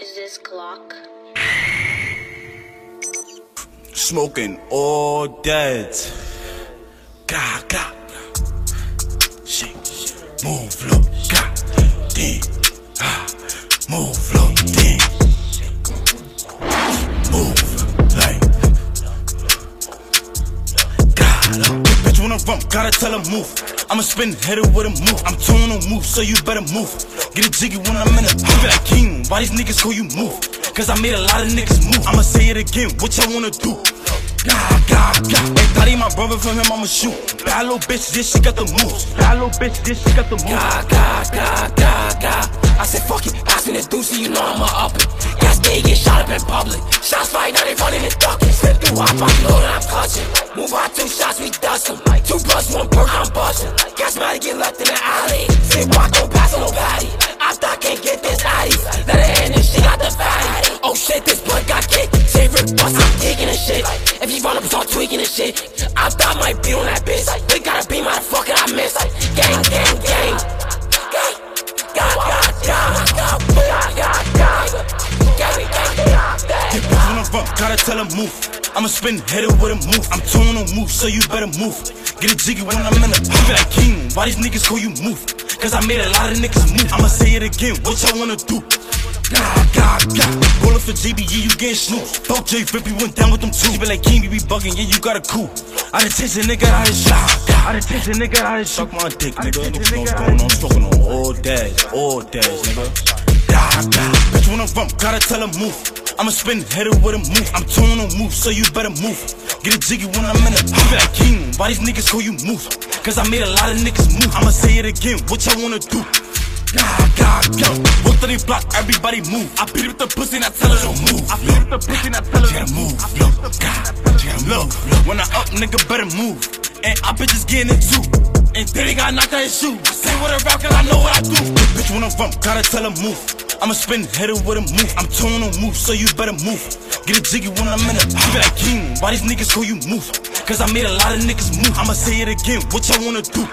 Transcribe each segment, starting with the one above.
Is this clock? Smoking all dead. God, God. Shake, move, God, damn. Ah, move, look, damn. Move, like. Uh, bitch, when I'm from, gotta tell her move. I'ma spin headed with a move. I'm tuning on move, so you better move. Get a jiggy when I'm in I feel like king. Why these niggas call you move? Cause I made a lot of niggas move. I'ma say it again, what y'all wanna do? God, God, God. Hey, he my brother, from him I'ma shoot. Bad little bitch, this she got the moves. Bad little bitch, this she got the moves. God, God, God, God, God. I said, fuck it, ask me this doozy, you know I'ma up it. Now they running and ducking. Slip through, I pop load and I'm clutching. Move out two shots, we dust them. Two plus one perk, I'm busting. Gas matter get left in the alley. Sit walk, don't pass on no patty. I thought can't get this addy. Let her hand and she got the fatty. Oh shit, this blood got kicked. Rick Bust, I'm digging and shit. If you run up, start tweaking and shit. I thought might beat on that bitch. We gotta be motherfucker, I miss. Gang, gang. Gang. When I'm from, gotta tell her move. I'ma spin headed with a move. I'm tuning on move, so you better move. Get a jiggy when I'm in I feel like king. Why these niggas call you move? Cause I made a lot of niggas move. I'ma say it again, what y'all wanna do? God, God, God. Rollin' for JBE, you getting snooped. Fuck J you went down with them two. Be like, King, you be bugging, yeah, you got a coup. I done chased a nigga out his shot. I done chased a nigga out his Suck my dick, nigga. Look what's going on. Smoking on all days, all days, nigga. God, God. Bitch, when I'm from, gotta tell her move. I'ma spin headed with a move. I'm tuning on move, so you better move. Get a jiggy when I'm in a I feel like king. Why these niggas call you move? Cause I made a lot of niggas move. I'ma say it again, what y'all wanna do? God, God, God. Walk to the block, everybody move. I beat up the pussy and I tell her don't move. I beat up the pussy and I tell her don't move. Look, God, look, when I up, nigga better move. And I bitches getting it too. And then they got knocked out his shoe. I say what I rap, cause I know what I do. Bitch, I'm from, gotta tell her move. I'ma spin headed with a move. I'm tuning on move, so you better move. Get a jiggy when I'm in a I feel like king. Why these niggas call you move? Cause I made a lot of niggas move. I'ma say it again, what y'all wanna do?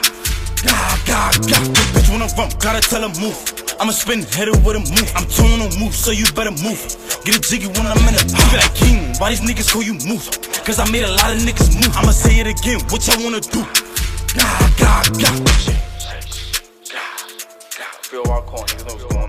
God, God, God. Bitch, when I'm from, gotta tell her move. I'ma spin headed with a move. I'm tuning on move, so you better move. Get a jiggy when I'm in a I feel like king. Why these niggas call you move? Cause I made a lot of niggas move. I'ma say it again, what y'all wanna do? God, God, God. Feel our corner.